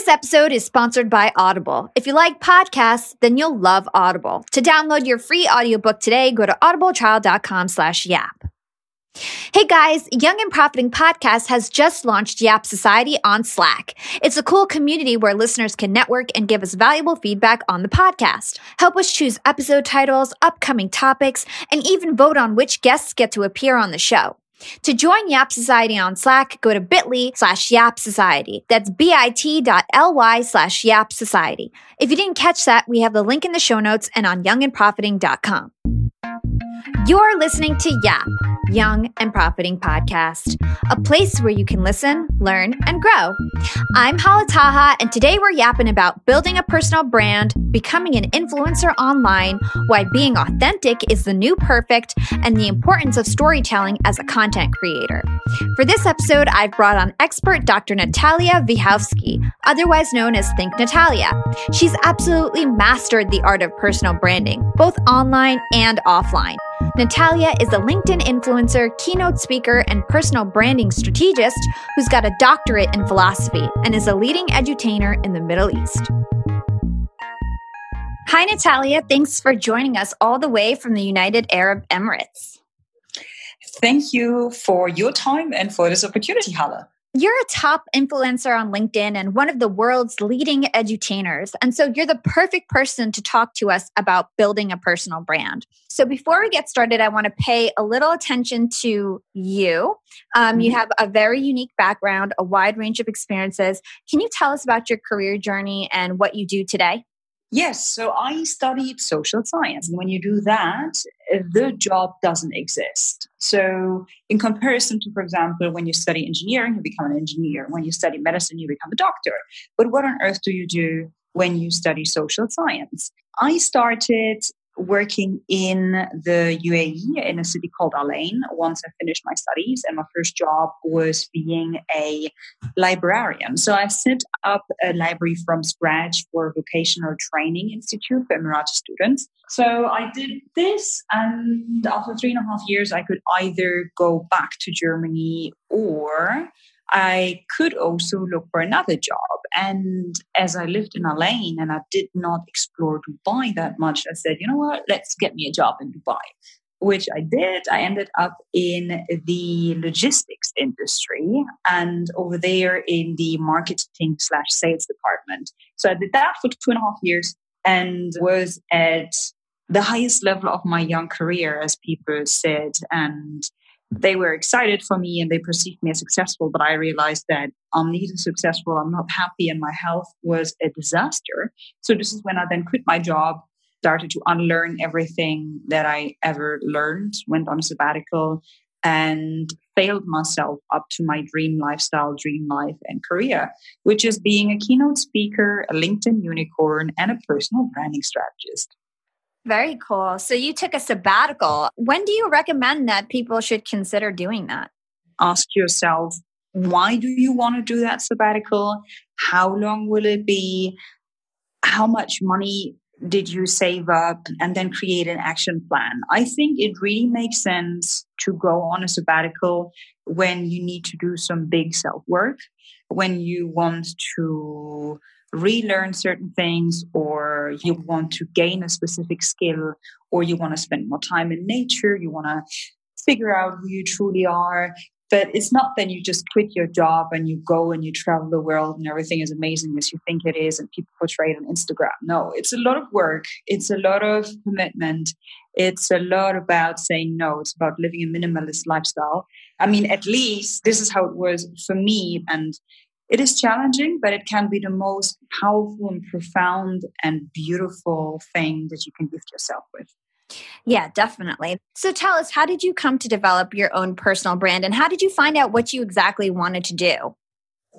This episode is sponsored by Audible. If you like podcasts, then you'll love Audible. To download your free audiobook today, go to audibletrial.com slash yap. Hey guys, Young and Profiting Podcast has just launched Yap Society on Slack. It's a cool community where listeners can network and give us valuable feedback on the podcast. Help us choose episode titles, upcoming topics, and even vote on which guests get to appear on the show. To join Yap Society on Slack, go to bit.ly slash Yap Society. That's bit.ly slash Yap Society. If you didn't catch that, we have the link in the show notes and on youngandprofiting.com. You're listening to Yap, Young and Profiting Podcast, a place where you can listen, learn, and grow. I'm Hala Taha, and today we're yapping about building a personal brand, becoming an influencer online, why being authentic is the new perfect, and the importance of storytelling as a content creator. For this episode, I've brought on expert Dr. Natalia Wiechowski, otherwise known as Think Natalia. She's absolutely mastered the art of personal branding, both online and offline. Natalia is a LinkedIn influencer, keynote speaker, and personal branding strategist who's got a doctorate in philosophy and is a leading edutainer in the Middle East. Hi, Natalia. Thanks for joining us all the way from the United Arab Emirates. Thank you for your time and for this opportunity, Hala. You're a top influencer on LinkedIn and one of the world's leading edutainers. And so you're the perfect person to talk to us about building a personal brand. So before we get started, I want to pay a little attention to you. Um, mm-hmm. You have a very unique background, a wide range of experiences. Can you tell us about your career journey and what you do today? Yes, so I studied social science. And when you do that, the job doesn't exist. So, in comparison to, for example, when you study engineering, you become an engineer. When you study medicine, you become a doctor. But what on earth do you do when you study social science? I started working in the UAE in a city called Al Ain once I finished my studies. And my first job was being a librarian. So I set up a library from scratch for a vocational training institute for Emirati students. So I did this, and after three and a half years, I could either go back to Germany or I could also look for another job. And as I lived in Al Ain and I did not explore Dubai that much, I said, you know what, let's get me a job in Dubai, which I did. I ended up in the logistics industry and over there in the marketing slash sales department. So I did that for two and a half years and was at the highest level of my young career, as people said. And they were excited for me and they perceived me as successful, but I realized that I'm neither successful, I'm not happy, and my health was a disaster. So this is when I then quit my job, started to unlearn everything that I ever learned, went on a sabbatical, and failed myself up to my dream lifestyle, dream life, and career, which is being a keynote speaker, a LinkedIn unicorn, and a personal branding strategist. Very cool. So you took a sabbatical. When do you recommend that people should consider doing that? Ask yourself, why do you want to do that sabbatical? How long will it be? How much money did you save up? And then create an action plan. I think it really makes sense to go on a sabbatical when you need to do some big self work, when you want to relearn certain things or you want to gain a specific skill or you want to spend more time in nature you want to figure out who you truly are. But it's not that you just quit your job and you go and you travel the world and everything is amazing as you think it is and people portray it on instagram. No it's a lot of work it's a lot of commitment it's a lot about saying no it's about living a minimalist lifestyle. I mean at least this is how it was for me and it is challenging, but it can be the most powerful and profound and beautiful thing that you can gift yourself with. Yeah, definitely. So tell us, how did you come to develop your own personal brand and how did you find out what you exactly wanted to do?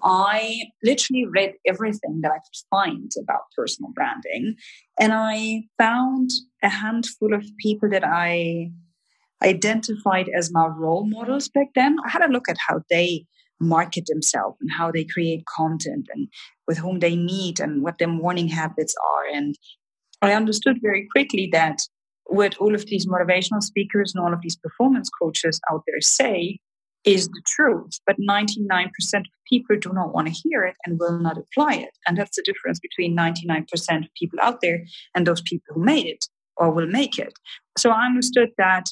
I literally read everything that I could find about personal branding. And I found a handful of people that I identified as my role models back then. I had a look at how they market themselves and how they create content and with whom they meet and what their morning habits are. And I understood very quickly that what all of these motivational speakers and all of these performance coaches out there say is the truth, but 99% of people do not want to hear it and will not apply it. And that's the difference between 99% of people out there and those people who made it or will make it. So I understood that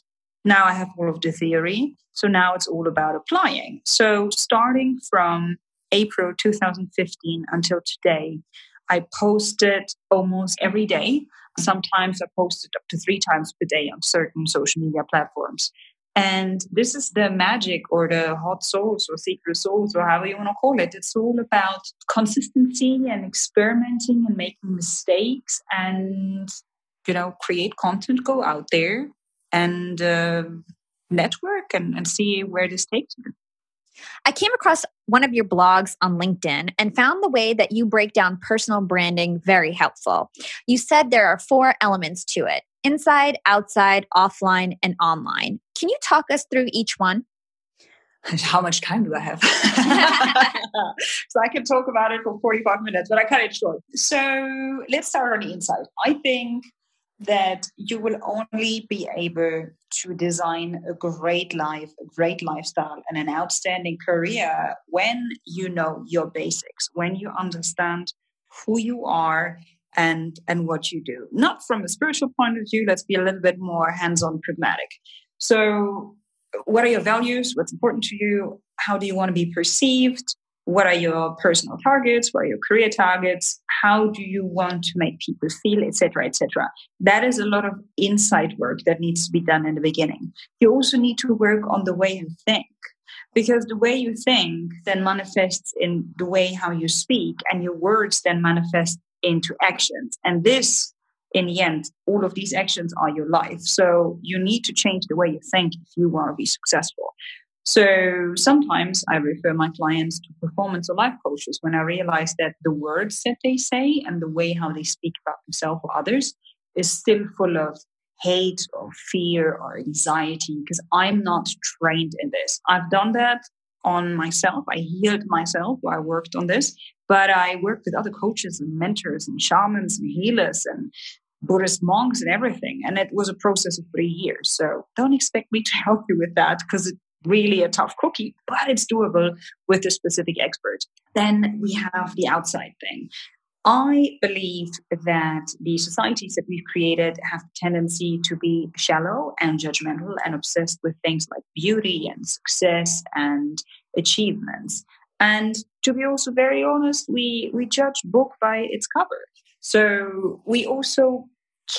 now I have all of the theory. So now it's all about applying. So starting from April 2015 until today, I posted almost every day. Sometimes I posted up to three times per day on certain social media platforms. And this is the magic or the hot sauce or secret sauce or however you want to call it. It's all about consistency and experimenting and making mistakes and, you know, create content, go out there and uh, network and, and see where this takes you. I came across one of your blogs on LinkedIn and found the way that you break down personal branding very helpful. You said there are four elements to it inside, outside, offline, and online. Can you talk us through each one? How much time do I have? so I can talk about it for 45 minutes, but I cut it short. So let's start on the inside. I think that you will only be able to design a great life, a great lifestyle, and an outstanding career when you know your basics, when you understand who you are and and what you do. Not from a spiritual point of view. Let's be a little bit more hands-on, pragmatic. So, what are your values? What's important to you? How do you want to be perceived? What are your personal targets? What are your career targets? How do you want to make people feel etc etc that is a lot of inside work that needs to be done in the beginning. You also need to work on the way you think because the way you think then manifests in the way how you speak and your words then manifest into actions. And this in the end all of these actions are your life. So you need to change the way you think if you want to be successful so sometimes I refer my clients to performance or life coaches when I realize that the words that they say and the way how they speak about themselves or others is still full of hate or fear or anxiety because I'm not trained in this. I've done that on myself. I healed myself I worked on this, but I worked with other coaches and mentors and shamans and healers and Buddhist monks and everything. And it was a process of three years. So don't expect me to help you with that because it really a tough cookie, but it's doable with a specific expert. Then we have the outside thing. I believe that the societies that we've created have a tendency to be shallow and judgmental and obsessed with things like beauty and success and achievements. And to be also very honest, we, we judge book by its cover. So we also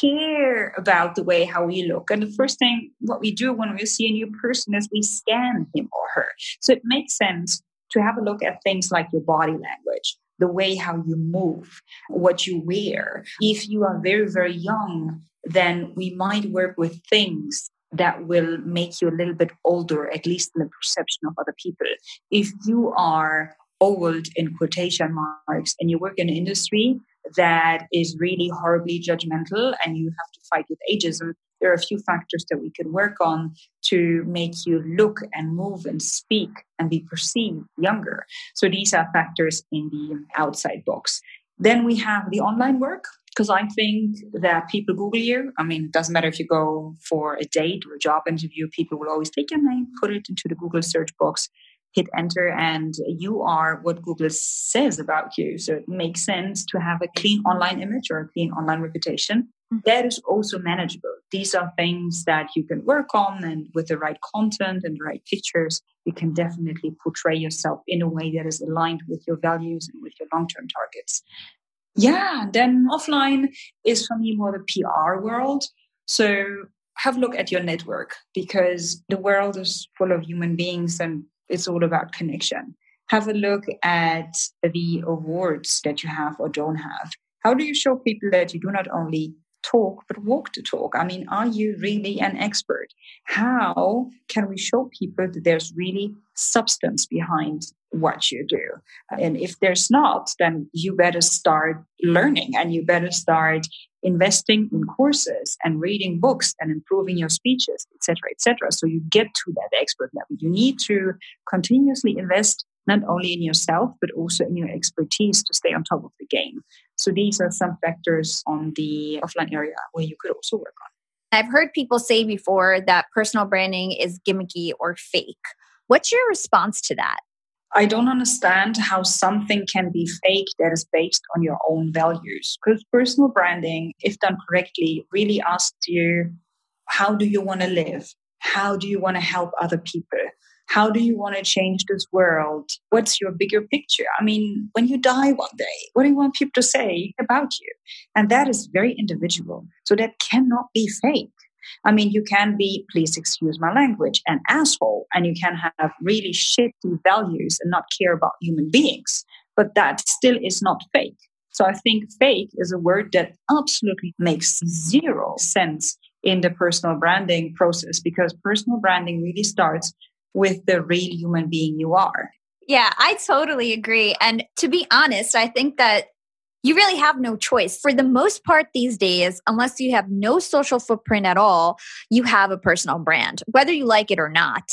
care about the way how we look. And the first thing what we do when we see a new person is we scan him or her. So it makes sense to have a look at things like your body language, the way how you move, what you wear. If you are very, very young, then we might work with things that will make you a little bit older, at least in the perception of other people. If you are old in quotation marks and you work in an industry that is really horribly judgmental and you have to fight with ageism, there are a few factors that we could work on to make you look and move and speak and be perceived younger. So these are factors in the outside box. Then we have the online work because I think that people Google you. I mean, it doesn't matter if you go for a date or a job interview, people will always take your name, put it into the Google search box, hit enter and you are what Google says about you. So it makes sense to have a clean online image or a clean online reputation. Mm-hmm. That is also manageable. These are things that you can work on, and with the right content and the right pictures, you can definitely portray yourself in a way that is aligned with your values and with your long term targets. Yeah, then offline is for me more the PR world. So have a look at your network because the world is full of human beings and it's all about connection. Have a look at the awards that you have or don't have. How do you show people that you do not only talk but walk the talk? I mean, are you really an expert? How can we show people that there's really substance behind what you do? And if there's not, then you better start learning and you better start investing in courses and reading books and improving your speeches, etc., etc. So you get to that expert level. You need to continuously invest not only in yourself but also in your expertise to stay on top of the game. So these are some factors on the offline area where you could also work on. I've heard people say before that personal branding is gimmicky or fake. What's your response to that? I don't understand how something can be fake that is based on your own values. Because personal branding, if done correctly, really asks you how do you want to live? How do you want to help other people? How do you want to change this world? What's your bigger picture? I mean, when you die one day, what do you want people to say about you? And that is very individual. So that cannot be fake. I mean, you can be, please excuse my language, an asshole, and you can have really shitty values and not care about human beings. But that still is not fake. So I think fake is a word that absolutely makes zero sense in the personal branding process because personal branding really starts with the real human being you are. Yeah, I totally agree. And to be honest, I think that you really have no choice. For the most part these days, unless you have no social footprint at all, you have a personal brand, whether you like it or not.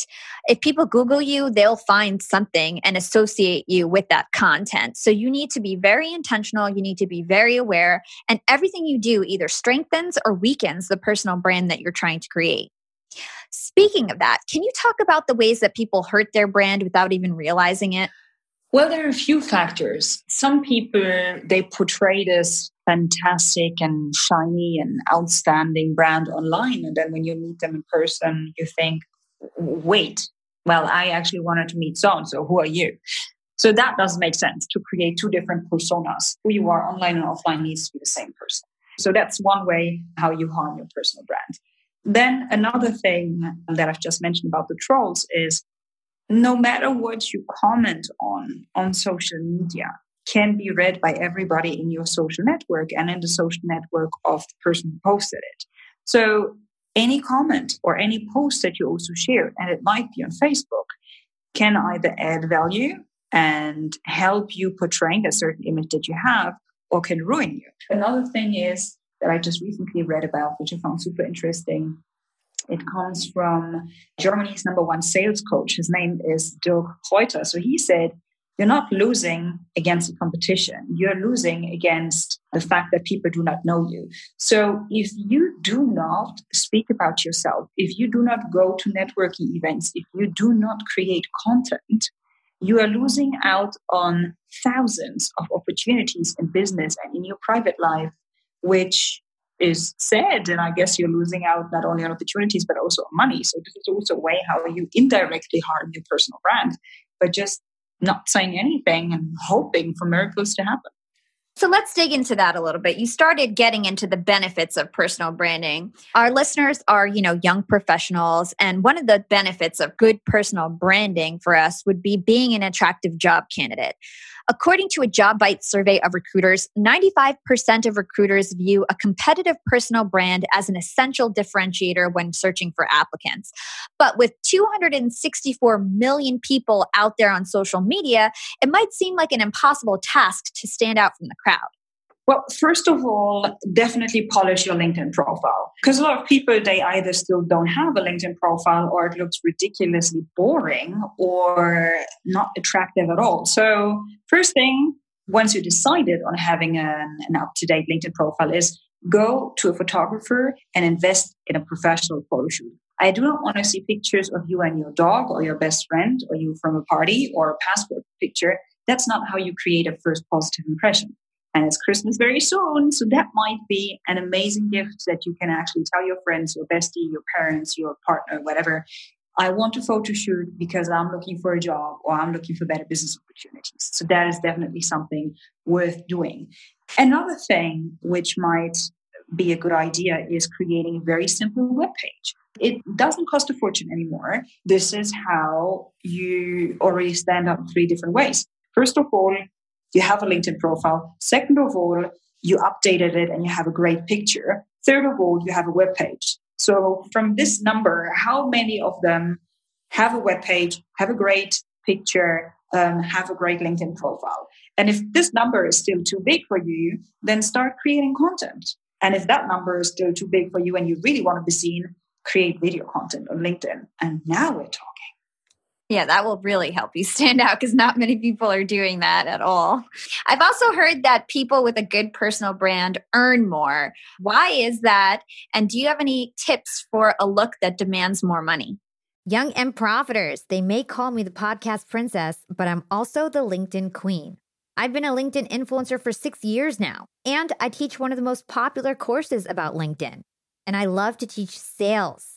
If people Google you, they'll find something and associate you with that content. So you need to be very intentional. You need to be very aware. And everything you do either strengthens or weakens the personal brand that you're trying to create. Speaking of that, can you talk about the ways that people hurt their brand without even realizing it? Well, there are a few factors. Some people, they portray this fantastic and shiny and outstanding brand online. And then when you meet them in person, you think, wait, well, I actually wanted to meet so so. Who are you? So that doesn't make sense to create two different personas. Who you are online and offline needs to be the same person. So that's one way how you harm your personal brand. Then another thing that I've just mentioned about the trolls is no matter what you comment on on social media can be read by everybody in your social network and in the social network of the person who posted it. So any comment or any post that you also share, and it might be on Facebook, can either add value and help you portraying a certain image that you have or can ruin you. Another thing is that I just recently read about, which I found super interesting. It comes from Germany's number one sales coach. His name is Dirk Kreuter. So he said, You're not losing against the competition. You're losing against the fact that people do not know you. So if you do not speak about yourself, if you do not go to networking events, if you do not create content, you are losing out on thousands of opportunities in business and in your private life which is sad and i guess you're losing out not only on opportunities but also on money so this is also a way how you indirectly harm your personal brand but just not saying anything and hoping for miracles to happen so let's dig into that a little bit. You started getting into the benefits of personal branding. Our listeners are, you know, young professionals and one of the benefits of good personal branding for us would be being an attractive job candidate. According to a Jobvite survey of recruiters, 95% of recruiters view a competitive personal brand as an essential differentiator when searching for applicants. But with 264 million people out there on social media, it might seem like an impossible task to stand out from the crowd. Well, first of all, definitely polish your LinkedIn profile. Because a lot of people, they either still don't have a LinkedIn profile or it looks ridiculously boring or not attractive at all. So, first thing, once you decided on having an, an up to date LinkedIn profile, is go to a photographer and invest in a professional photo shoot. I do not want to see pictures of you and your dog or your best friend or you from a party or a passport picture. That's not how you create a first positive impression it's Christmas very soon. So that might be an amazing gift that you can actually tell your friends, your bestie, your parents, your partner, whatever. I want to photo shoot because I'm looking for a job or I'm looking for better business opportunities. So that is definitely something worth doing. Another thing which might be a good idea is creating a very simple web page. It doesn't cost a fortune anymore. This is how you already stand in three different ways. First of all, you have a LinkedIn profile. Second of all, you updated it and you have a great picture. Third of all, you have a web page. So from this number, how many of them have a web page, have a great picture, um, have a great LinkedIn profile? And if this number is still too big for you, then start creating content. And if that number is still too big for you and you really want to be seen, create video content on LinkedIn. And now we're talking. Yeah, that will really help you stand out because not many people are doing that at all. I've also heard that people with a good personal brand earn more. Why is that? And do you have any tips for a look that demands more money? Young and profiters, they may call me the podcast princess, but I'm also the LinkedIn queen. I've been a LinkedIn influencer for six years now, and I teach one of the most popular courses about LinkedIn. And I love to teach sales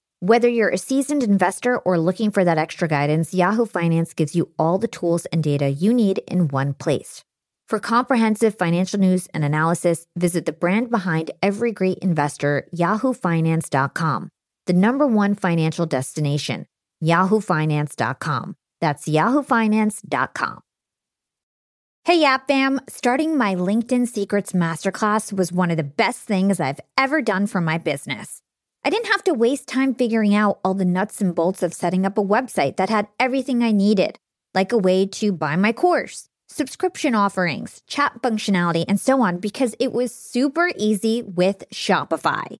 Whether you're a seasoned investor or looking for that extra guidance, Yahoo Finance gives you all the tools and data you need in one place. For comprehensive financial news and analysis, visit the brand behind every great investor, yahoofinance.com the number one financial destination, yahoofinance.com. That's yahoofinance.com. Hey, Yap Fam! Starting my LinkedIn Secrets Masterclass was one of the best things I've ever done for my business. I didn't have to waste time figuring out all the nuts and bolts of setting up a website that had everything I needed, like a way to buy my course, subscription offerings, chat functionality, and so on, because it was super easy with Shopify.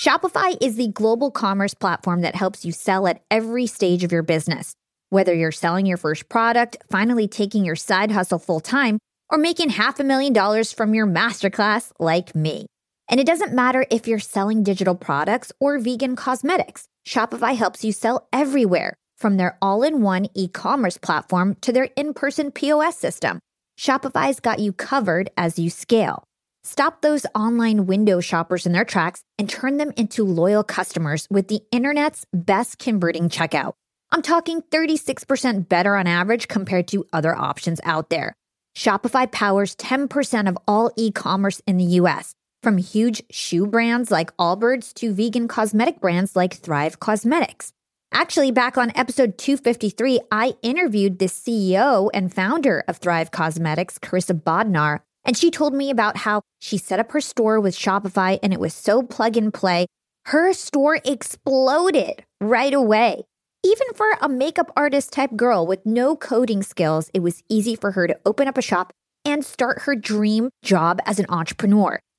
Shopify is the global commerce platform that helps you sell at every stage of your business. Whether you're selling your first product, finally taking your side hustle full time, or making half a million dollars from your masterclass like me. And it doesn't matter if you're selling digital products or vegan cosmetics. Shopify helps you sell everywhere, from their all in one e commerce platform to their in person POS system. Shopify's got you covered as you scale. Stop those online window shoppers in their tracks and turn them into loyal customers with the internet's best converting checkout. I'm talking 36% better on average compared to other options out there. Shopify powers 10% of all e commerce in the US, from huge shoe brands like Allbirds to vegan cosmetic brands like Thrive Causemetics. Actually, back on episode 253, I interviewed the CEO and founder of Thrive Causemetics, Karissa Bodnar, and she told me about how she set up her store with Shopify and it was so plug and play. Her store exploded right away. Even for a makeup artist type girl with no coding skills, it was easy for her to open up a shop and start her dream job as an entrepreneur.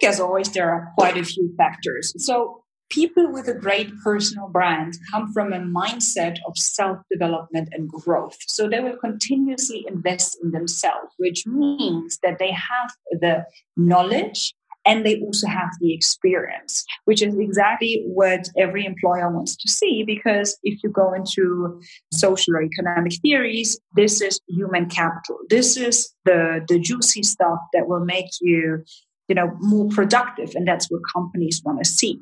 think, as always, there are quite a few factors. So, people with a great personal brand come from a mindset of self development and growth. So, they will continuously invest in themselves, which means that they have the knowledge and they also have the experience, which is exactly what every employer wants to see. Because if you go into social or economic theories, this is human capital. This is the, the juicy stuff that will make you, you know, more productive. And that's what companies want to see.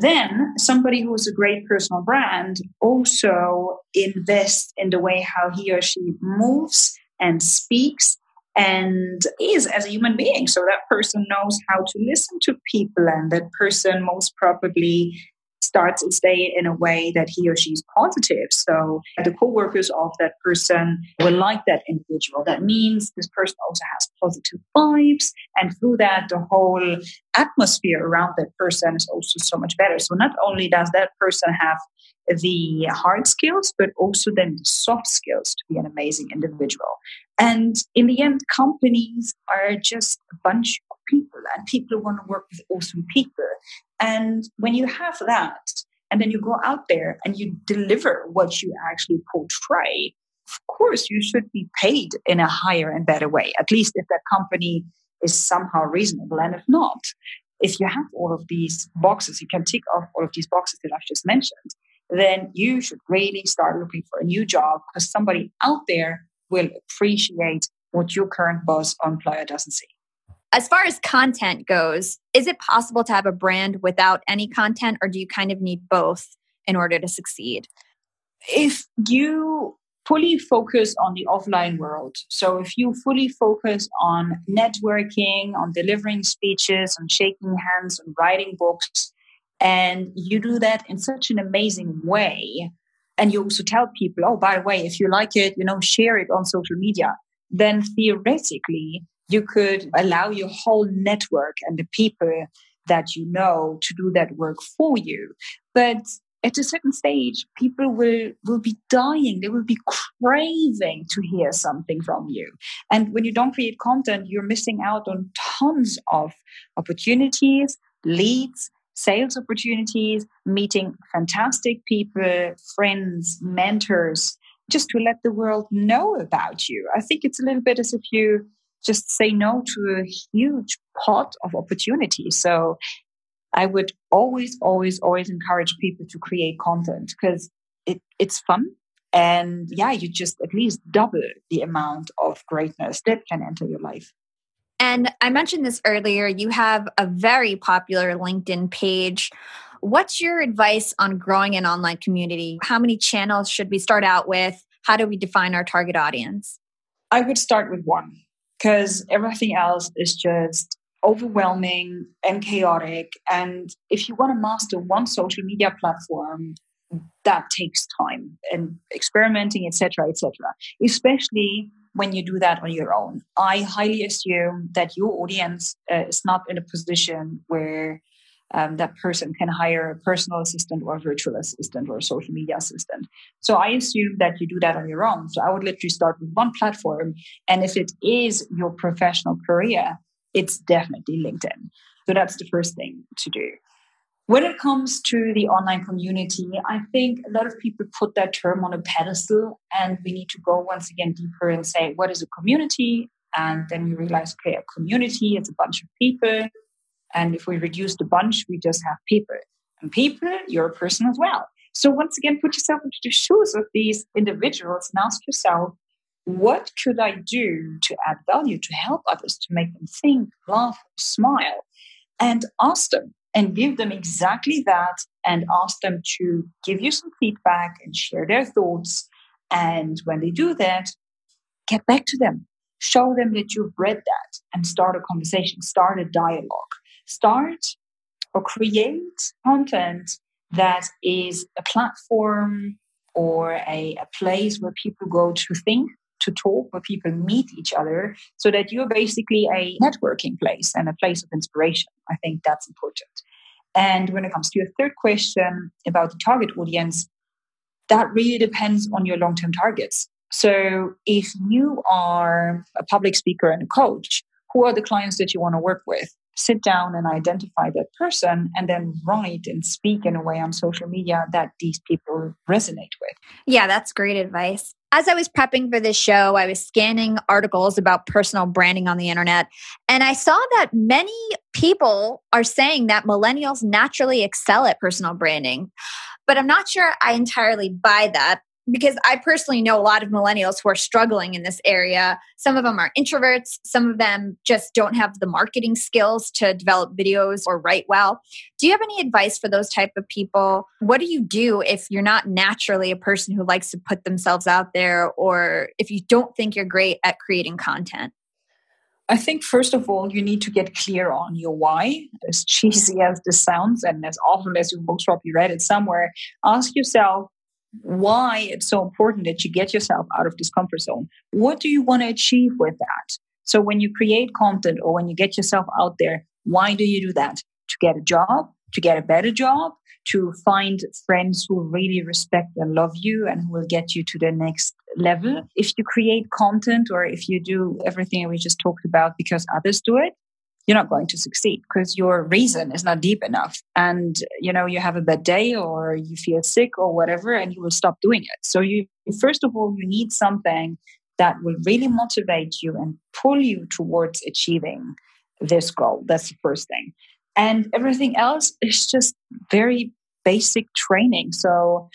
Then somebody who is a great personal brand also invests in the way how he or she moves and speaks and is as a human being. So that person knows how to listen to people, and that person most probably starts its day in a way that he or she is positive. So the co-workers of that person will like that individual. That means this person also has positive vibes. And through that, the whole atmosphere around that person is also so much better. So not only does that person have the hard skills, but also then the soft skills to be an amazing individual. And in the end, companies are just a bunch of people, and people want to work with awesome people. And when you have that, and then you go out there and you deliver what you actually portray, of course, you should be paid in a higher and better way, at least if that company is somehow reasonable. And if not, if you have all of these boxes, you can tick off all of these boxes that I've just mentioned, then you should really start looking for a new job because somebody out there will appreciate what your current boss or employer doesn't see. As far as content goes, is it possible to have a brand without any content, or do you kind of need both in order to succeed? If you fully focus on the offline world, so if you fully focus on networking, on delivering speeches, on shaking hands, on writing books, and you do that in such an amazing way, and you also tell people, oh, by the way, if you like it, you know, share it on social media, then theoretically you could allow your whole network and the people that you know to do that work for you. But at a certain stage, people will, will be dying. They will be craving to hear something from you. And when you don't create content, you're missing out on tons of opportunities, leads, sales opportunities, meeting fantastic people, friends, mentors, just to let the world know about you. I think it's a little bit as if you just say no to a huge pot of opportunity. So I would always, always, always encourage people to create content because it, it's fun. And yeah, you just at least double the amount of greatness that can enter your life. And I mentioned this earlier, you have a very popular LinkedIn page. What's your advice on growing an online community? How many channels should we start out with? How do we define our target audience? I would start with one because everything else is just overwhelming and chaotic. And if you want to master one social media platform, that takes time and experimenting, etc., etc. Especially when you do that on your own. I highly assume that your audience uh, is not in a position where um, that person can hire a personal assistant or a virtual assistant or a social media assistant. So I assume that you do that on your own. So I would literally start with one platform. And if it is your professional career, it's definitely LinkedIn. So that's the first thing to do. When it comes to the online community, I think a lot of people put that term on a pedestal, and we need to go once again deeper and say, what is a community? And then we realize, okay, a community is a bunch of people and if we reduce the bunch, we just have people. And people, you're a person as well. So once again, put yourself into the shoes of these individuals and ask yourself, what could I do to add value, to help others, to make them think, laugh, smile? And ask them and give them exactly that and ask them to give you some feedback and share their thoughts. And when they do that, get back to them. Show them that you've read that and start a conversation, start a dialogue, start or create content that is a platform or a, a place where people go to think, to talk, where people meet each other, so that you're basically a networking place and a place of inspiration. I think that's important. And when it comes to your third question about the target audience, that really depends on your long term targets. So if you are a public speaker and a coach, who are the clients that you want to work with? Sit down and identify that person and then write and speak in a way on social media that these people resonate with. Yeah, that's great advice. As I was prepping for this show, I was scanning articles about personal branding on the internet, and I saw that many people are saying that millennials naturally excel at personal branding. But I'm not sure I entirely buy that because I personally know a lot of millennials who are struggling in this area. Some of them are introverts, some of them just don't have the marketing skills to develop videos or write well. Do you have any advice for those type of people? What do you do if you're not naturally a person who likes to put themselves out there or if you don't think you're great at creating content? I think first of all, you need to get clear on your why. As cheesy as this sounds, and as often as you most probably read it somewhere, ask yourself, why it's so important that you get yourself out of this comfort zone. What do you want to achieve with that? So when you create content or when you get yourself out there, why do you do that? To get a job, to get a better job, to find friends who really respect and love you and who will get you to the next level. If you create content or if you do everything we just talked about because others do it, you're not going to succeed because your reason is not deep enough. And you know you have a bad day or you feel sick or whatever and you will stop doing it. So you first of all you need something that will really motivate you and pull you towards achieving this goal. That's the first thing. And everything else is just very basic training. So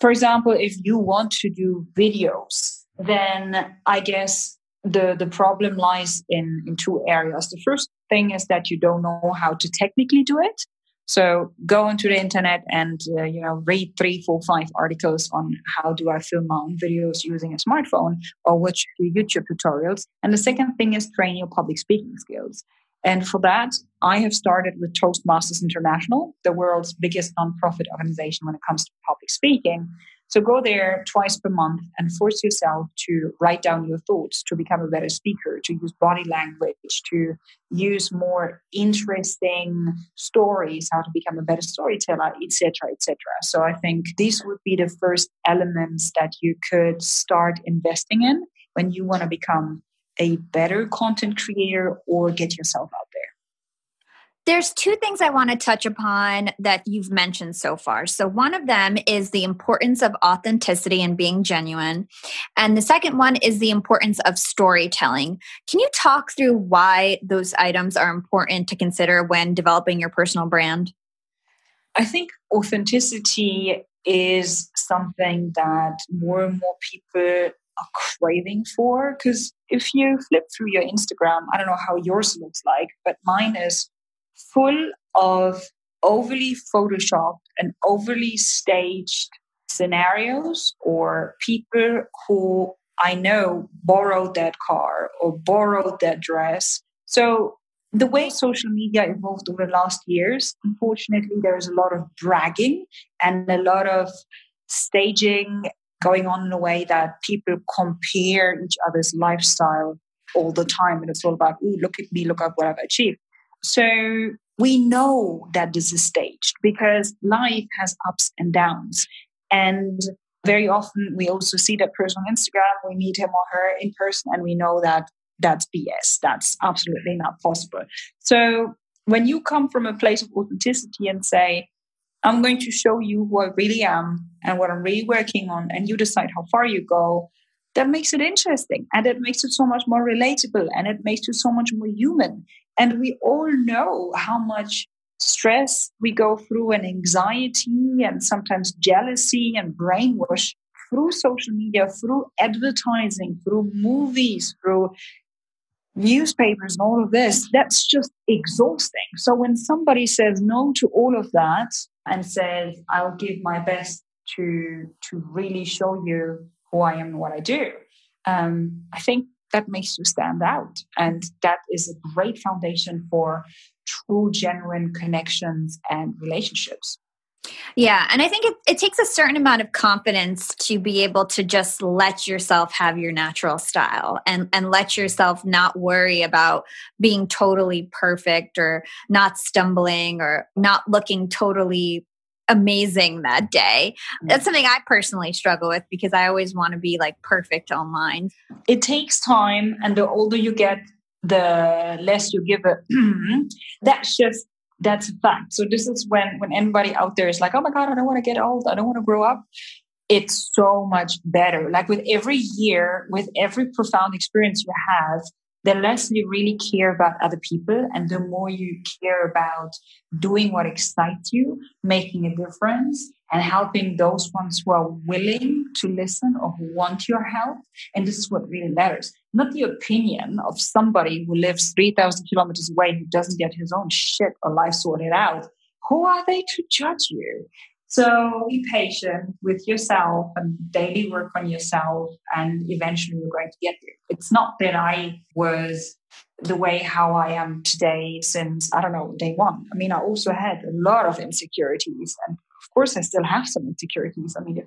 for example if you want to do videos then i guess the the problem lies in in two areas the first thing is that you don't know how to technically do it. So go onto the internet and uh, you know read three, four, five articles on how do I film my own videos using a smartphone or watch YouTube tutorials. And the second thing is train your public speaking skills. And for that, I have started with Toastmasters International, the world's biggest nonprofit organization when it comes to public speaking. So go there twice per month and force yourself to write down your thoughts, to become a better speaker, to use body language, to use more interesting stories, how to become a better storyteller, etc., etc. So I think these would be the first elements that you could start investing in when you want to become a better content creator or get yourself there. There's two things I want to touch upon that you've mentioned so far. So, one of them is the importance of authenticity and being genuine. And the second one is the importance of storytelling. Can you talk through why those items are important to consider when developing your personal brand? I think authenticity is something that more and more people are craving for. Because if you flip through your Instagram, I don't know how yours looks like, but mine is full of overly photoshopped and overly staged scenarios or people who I know borrowed that car or borrowed that dress. So the way social media evolved over the last years, unfortunately, there's a lot of bragging and a lot of staging going on in a way that people compare each other's lifestyle all the time. And it's all about, oh, look at me, look at what I've achieved. So we know that this is staged because life has ups and downs. And very often we also see that person on Instagram, we meet him or her in person, and we know that that's BS. That's absolutely not possible. So when you come from a place of authenticity and say, I'm going to show you who I really am and what I'm really working on, and you decide how far you go, that makes it interesting and it makes it so much more relatable and it makes you so much more human and we all know how much stress we go through and anxiety and sometimes jealousy and brainwash through social media, through advertising, through movies, through newspapers and all of this. That's just exhausting. So when somebody says no to all of that and says, I'll give my best to to really show you who I am and what I do, um, I think that makes you stand out. And that is a great foundation for true, genuine connections and relationships. Yeah. And I think it, it takes a certain amount of confidence to be able to just let yourself have your natural style and, and let yourself not worry about being totally perfect or not stumbling or not looking totally amazing that day. That's something I personally struggle with because I always want to be like perfect online. It takes time, and the older you get, the less you give it. that's just that's a fact. So this is when when anybody out there is like, oh my god, I don't want to get old, I don't want to grow up. It's so much better. Like with every year, with every profound experience you have, the less you really care about other people and the more you care about doing what excites you, making a difference, and helping those ones who are willing to listen or who want your help. And this is what really matters. Not the opinion of somebody who lives 3,000 kilometers away who doesn't get his own shit or life sorted out. Who are they to judge you? So be patient with yourself and daily work on yourself, and eventually you're going to get there. It's not that I was the way how I am today since, I don't know, day one. I mean, I also had a lot of insecurities, and of course, I still have some insecurities. I mean,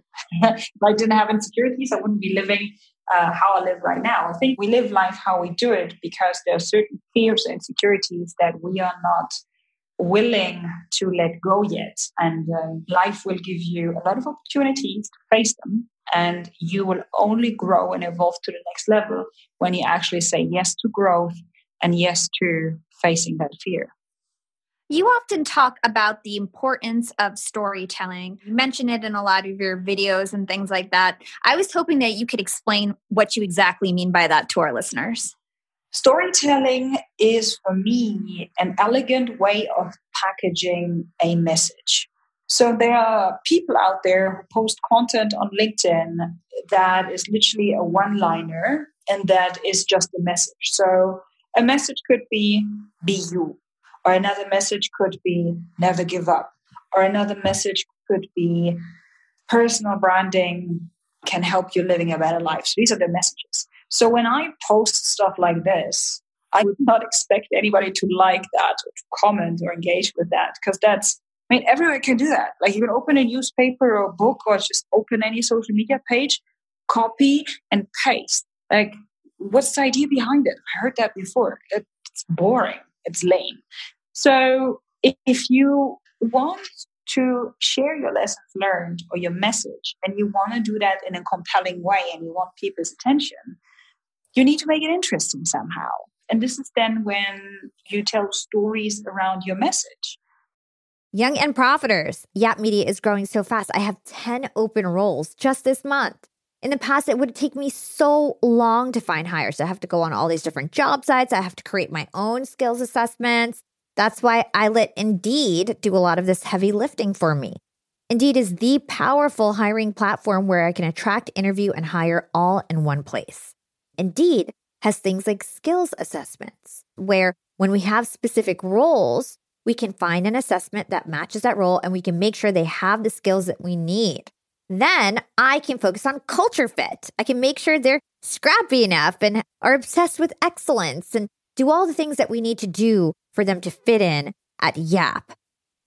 if, I didn't have insecurities, I wouldn't be living uh, how I live right now. I think we live life how we do it because there are certain fears and insecurities that we are not willing to let go yet. And um, life will give you a lot of opportunities to face them. And you will only grow and evolve to the next level when you actually say yes to growth and yes to facing that fear. You often talk about the importance of storytelling. You mention it in a lot of your videos and things like that. I was hoping that you could explain what you exactly mean by that to our listeners. Storytelling is for me an elegant way of packaging a message. So there are people out there who post content on LinkedIn that is literally a one liner and that is just a message. So a message could be be you, or another message could be never give up, or another message could be personal branding can help you living a better life. So these are the messages. So when I post stuff like this, I would not expect anybody to like that or to comment or engage with that because that's, I mean, everyone can do that. Like you can open a newspaper or a book or just open any social media page, copy and paste. Like, what's the idea behind it? I heard that before. It's boring. It's lame. So if you want to share your lessons learned or your message and you want to do that in a compelling way and you want people's attention, you need to make it interesting somehow. And this is then when you tell stories around your message. Young and Profiters. Yap Media is growing so fast. I have 10 open roles just this month. In the past, it would take me so long to find hires. I have to go on all these different job sites. I have to create my own skills assessments. That's why I let Indeed do a lot of this heavy lifting for me. Indeed is the powerful hiring platform where I can attract, interview, and hire all in one place. Indeed has things like skills assessments, where when we have specific roles, we can find an assessment that matches that role and we can make sure they have the skills that we need. Then I can focus on culture fit. I can make sure they're scrappy enough and are obsessed with excellence and do all the things that we need to do for them to fit in at Yap.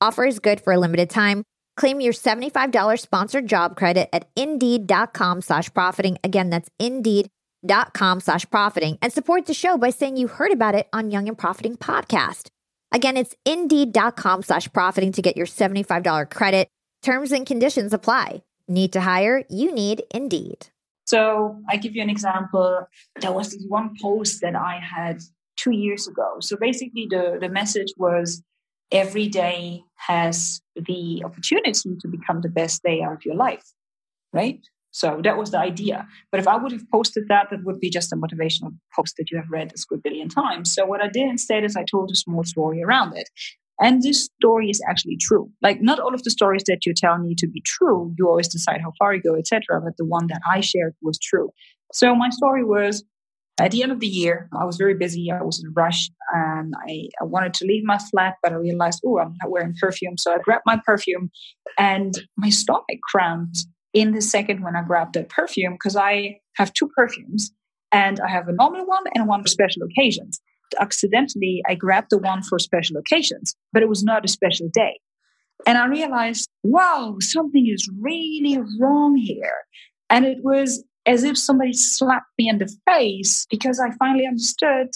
Offer is good for a limited time. Claim your $75 sponsored job credit at indeed.com slash profiting. Again, that's indeed, indeed.com slash profiting and support the show by saying you heard about it on Young and Profiting Podcast. Again, it's indeed.com slash profiting to get your $75 credit. Terms and conditions apply. Need to hire? You need Indeed. So I give you an example. There was this one post that I had two years ago. So basically the, the message was every day has the opportunity to become the best day of your life, right? So that was the idea. But if I would have posted that, that would be just a motivational post that you have read a good billion times. So what I did instead is I told a small story around it. And this story is actually true. Like not all of the stories that you tell need to be true. You always decide how far you go, etc. But the one that I shared was true. So my story was at the end of the year, I was very busy. I was in a rush and I, I wanted to leave my flat, but I realized, oh, I'm not wearing perfume. So I grabbed my perfume and my stomach cramped in the second when I grabbed that perfume because I have two perfumes and I have a normal one and one for special occasions. Accidentally, I grabbed the one for special occasions, but it was not a special day. And I realized, wow, something is really wrong here. And it was as if somebody slapped me in the face because I finally understood,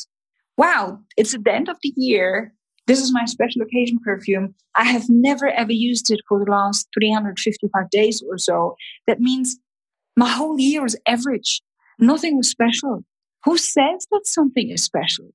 wow, it's at the end of the year. This is my special occasion perfume. I have never ever used it for the last 355 days or so. That means my whole year is average. Nothing was special. Who says that something is special?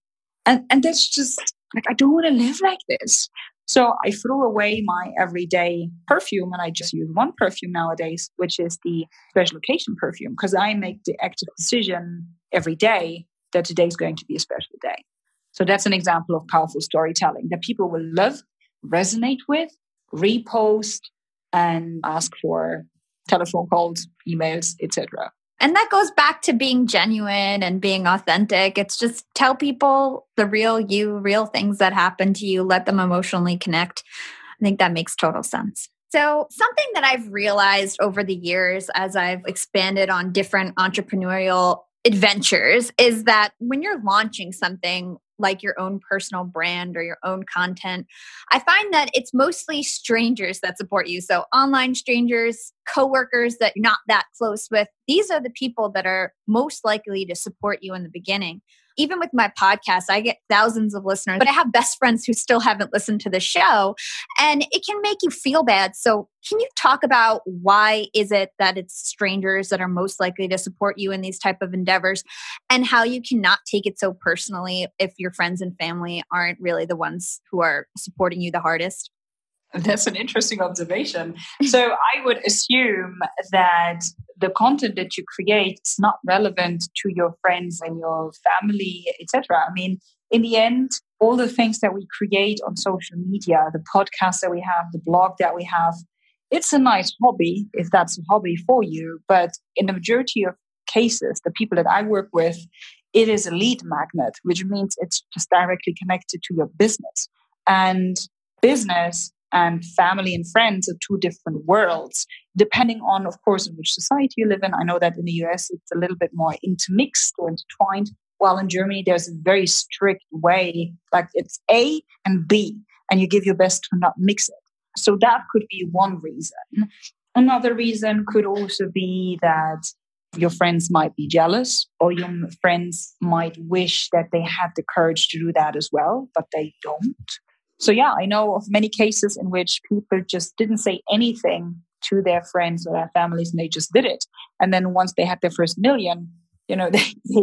And, and that's just like, I don't want to live like this. So I threw away my everyday perfume and I just use one perfume nowadays, which is the special occasion perfume, because I make the active decision every day that today is going to be a special day. So that's an example of powerful storytelling that people will love, resonate with, repost, and ask for telephone calls, emails, etc. And that goes back to being genuine and being authentic. It's just tell people the real you, real things that happen to you, let them emotionally connect. I think that makes total sense. So, something that I've realized over the years as I've expanded on different entrepreneurial adventures is that when you're launching something like your own personal brand or your own content, I find that it's mostly strangers that support you. So, online strangers, coworkers that you're not that close with, these are the people that are most likely to support you in the beginning even with my podcast, I get thousands of listeners, but I have best friends who still haven't listened to the show and it can make you feel bad. So, can you talk about why is it that it's strangers that are most likely to support you in these type of endeavors and how you cannot take it so personally if your friends and family aren't really the ones who are supporting you the hardest? That's an interesting observation. So I would assume that the content that you create is not relevant to your friends and your family, etc. I mean, in the end, all the things that we create on social media, the podcast that we have, the blog that we have, it's a nice hobby if that's a hobby for you. But in the majority of cases, the people that I work with, it is a lead magnet, which means it's just directly connected to your business. And business and family and friends are two different worlds, depending on, of course, in which society you live in. I know that in the US it's a little bit more intermixed or intertwined, while in Germany there's a very strict way, like it's A and B, and you give your best to not mix it. So that could be one reason. Another reason could also be that your friends might be jealous, or your friends might wish that they had the courage to do that as well, but they don't. So, yeah, I know of many cases in which people just didn't say anything to their friends or their families and they just did it. And then once they had their first million, you know, they, they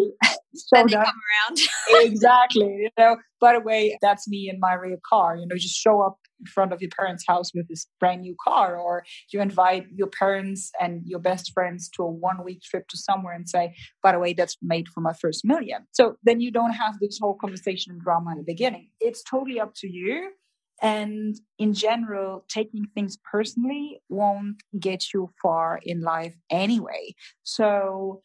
showed up. around. exactly. You know, by the way, that's me in my real car. You know, just show up in front of your parents' house with this brand new car, or you invite your parents and your best friends to a one week trip to somewhere and say, by the way, that's made for my first million. So then you don't have this whole conversation and drama in the beginning. It's totally up to you. And in general, taking things personally won't get you far in life anyway. So,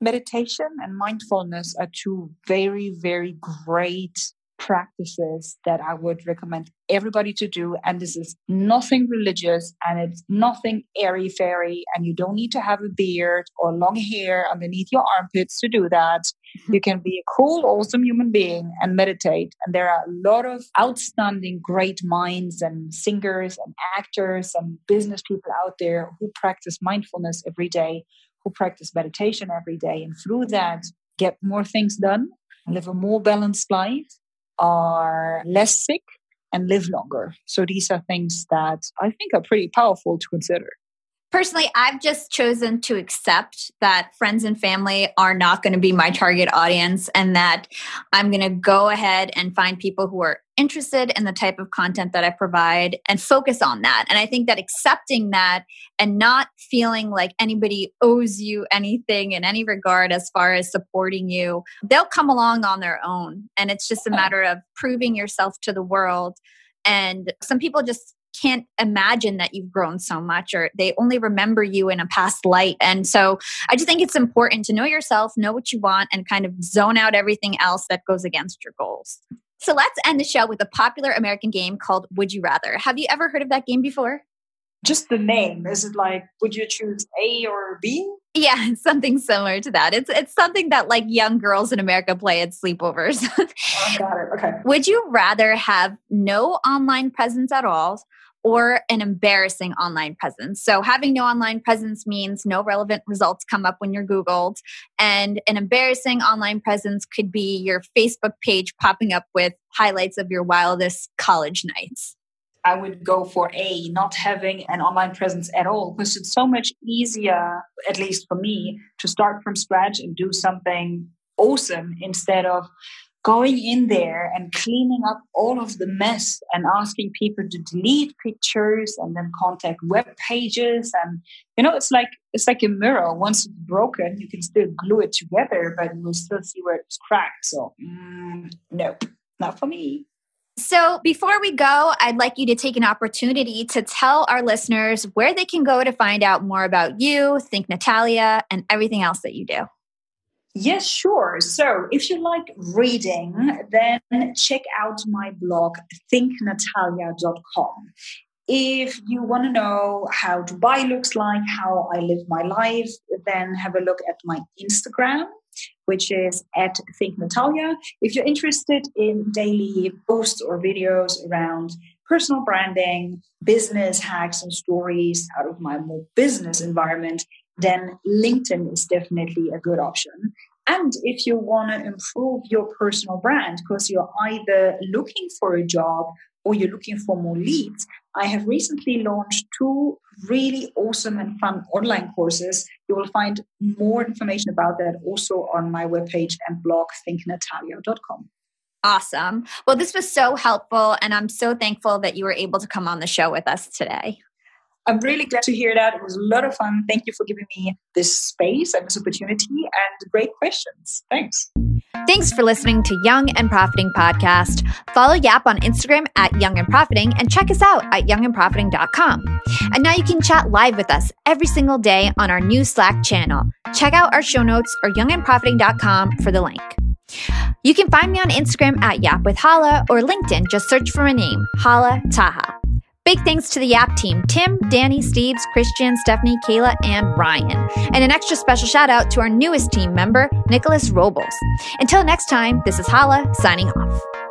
meditation and mindfulness are two very, very great practices that I would recommend everybody to do. And this is nothing religious and it's nothing airy fairy. And you don't need to have a beard or long hair underneath your armpits to do that. Mm-hmm. You can be a cool, awesome human being and meditate. And there are a lot of outstanding, great minds and singers and actors and business people out there who practice mindfulness every day who practice meditation every day and through that get more things done, live a more balanced life, are less sick, and live longer. So these are things that I think are pretty powerful to consider. Personally, I've just chosen to accept that friends and family are not going to be my target audience and that I'm going to go ahead and find people who are interested in the type of content that I provide and focus on that. And I think that accepting that and not feeling like anybody owes you anything in any regard as far as supporting you, they'll come along on their own. And it's just a matter of proving yourself to the world. And some people just can't imagine that you've grown so much or they only remember you in a past light. And so I just think it's important to know yourself, know what you want, and kind of zone out everything else that goes against your goals. So let's end the show with a popular American game called Would You Rather. Have you ever heard of that game before? Just the name. Is it like, would you choose A or B? Yeah, something similar to that. It's it's something that like young girls in America play at sleepovers. oh, got it. Okay. Would you rather have no online presence at all or an embarrassing online presence. So, having no online presence means no relevant results come up when you're Googled. And an embarrassing online presence could be your Facebook page popping up with highlights of your wildest college nights. I would go for A, not having an online presence at all, because it's so much easier, at least for me, to start from scratch and do something awesome instead of going in there and cleaning up all of the mess and asking people to delete pictures and then contact web pages. And you know it's like it's like a mirror. Once it's broken you can still glue it together but you will still see where it's cracked. So mm, nope. Not for me so, before we go, I'd like you to take an opportunity to tell our listeners where they can go to find out more about you, Think Natalia, and everything else that you do. Yes, sure. So if you like reading, then check out my blog, thinknatalia.com. If you want to know how Dubai looks like, how I live my life, then have a look at my Instagram, which is at Think Natalia. If you're interested in daily posts or videos around personal branding, business hacks and stories out of my more business environment, then LinkedIn is definitely a good option. And if you want to improve your personal brand because you're either looking for a job or you're looking for more leads, I have recently launched two really awesome and fun online courses. You will find more information about that also on my webpage and blog, thinknatalia.com. Awesome. Well, this was so helpful, and I'm so thankful that you were able to come on the show with us today. I'm really glad to hear that. It was a lot of fun. Thank you for giving me this space and this opportunity and great questions. Thanks. Thanks for listening to Young and Profiting Podcast. Follow Yap on Instagram at Young and Profiting and check us out at youngandprofiting.com. And now you can chat live with us every single day on our new Slack channel. Check out our show notes or youngandprofiting.com for the link. You can find me on Instagram at Yap with Hala or LinkedIn. Just search for my name, Hala Taha. Big thanks to the Yap team Tim, Danny, Steves, Christian, Stephanie, Kayla, and Ryan. And an extra special shout out to our newest team member, Nicholas Robles. Until next time, this is Hala signing off.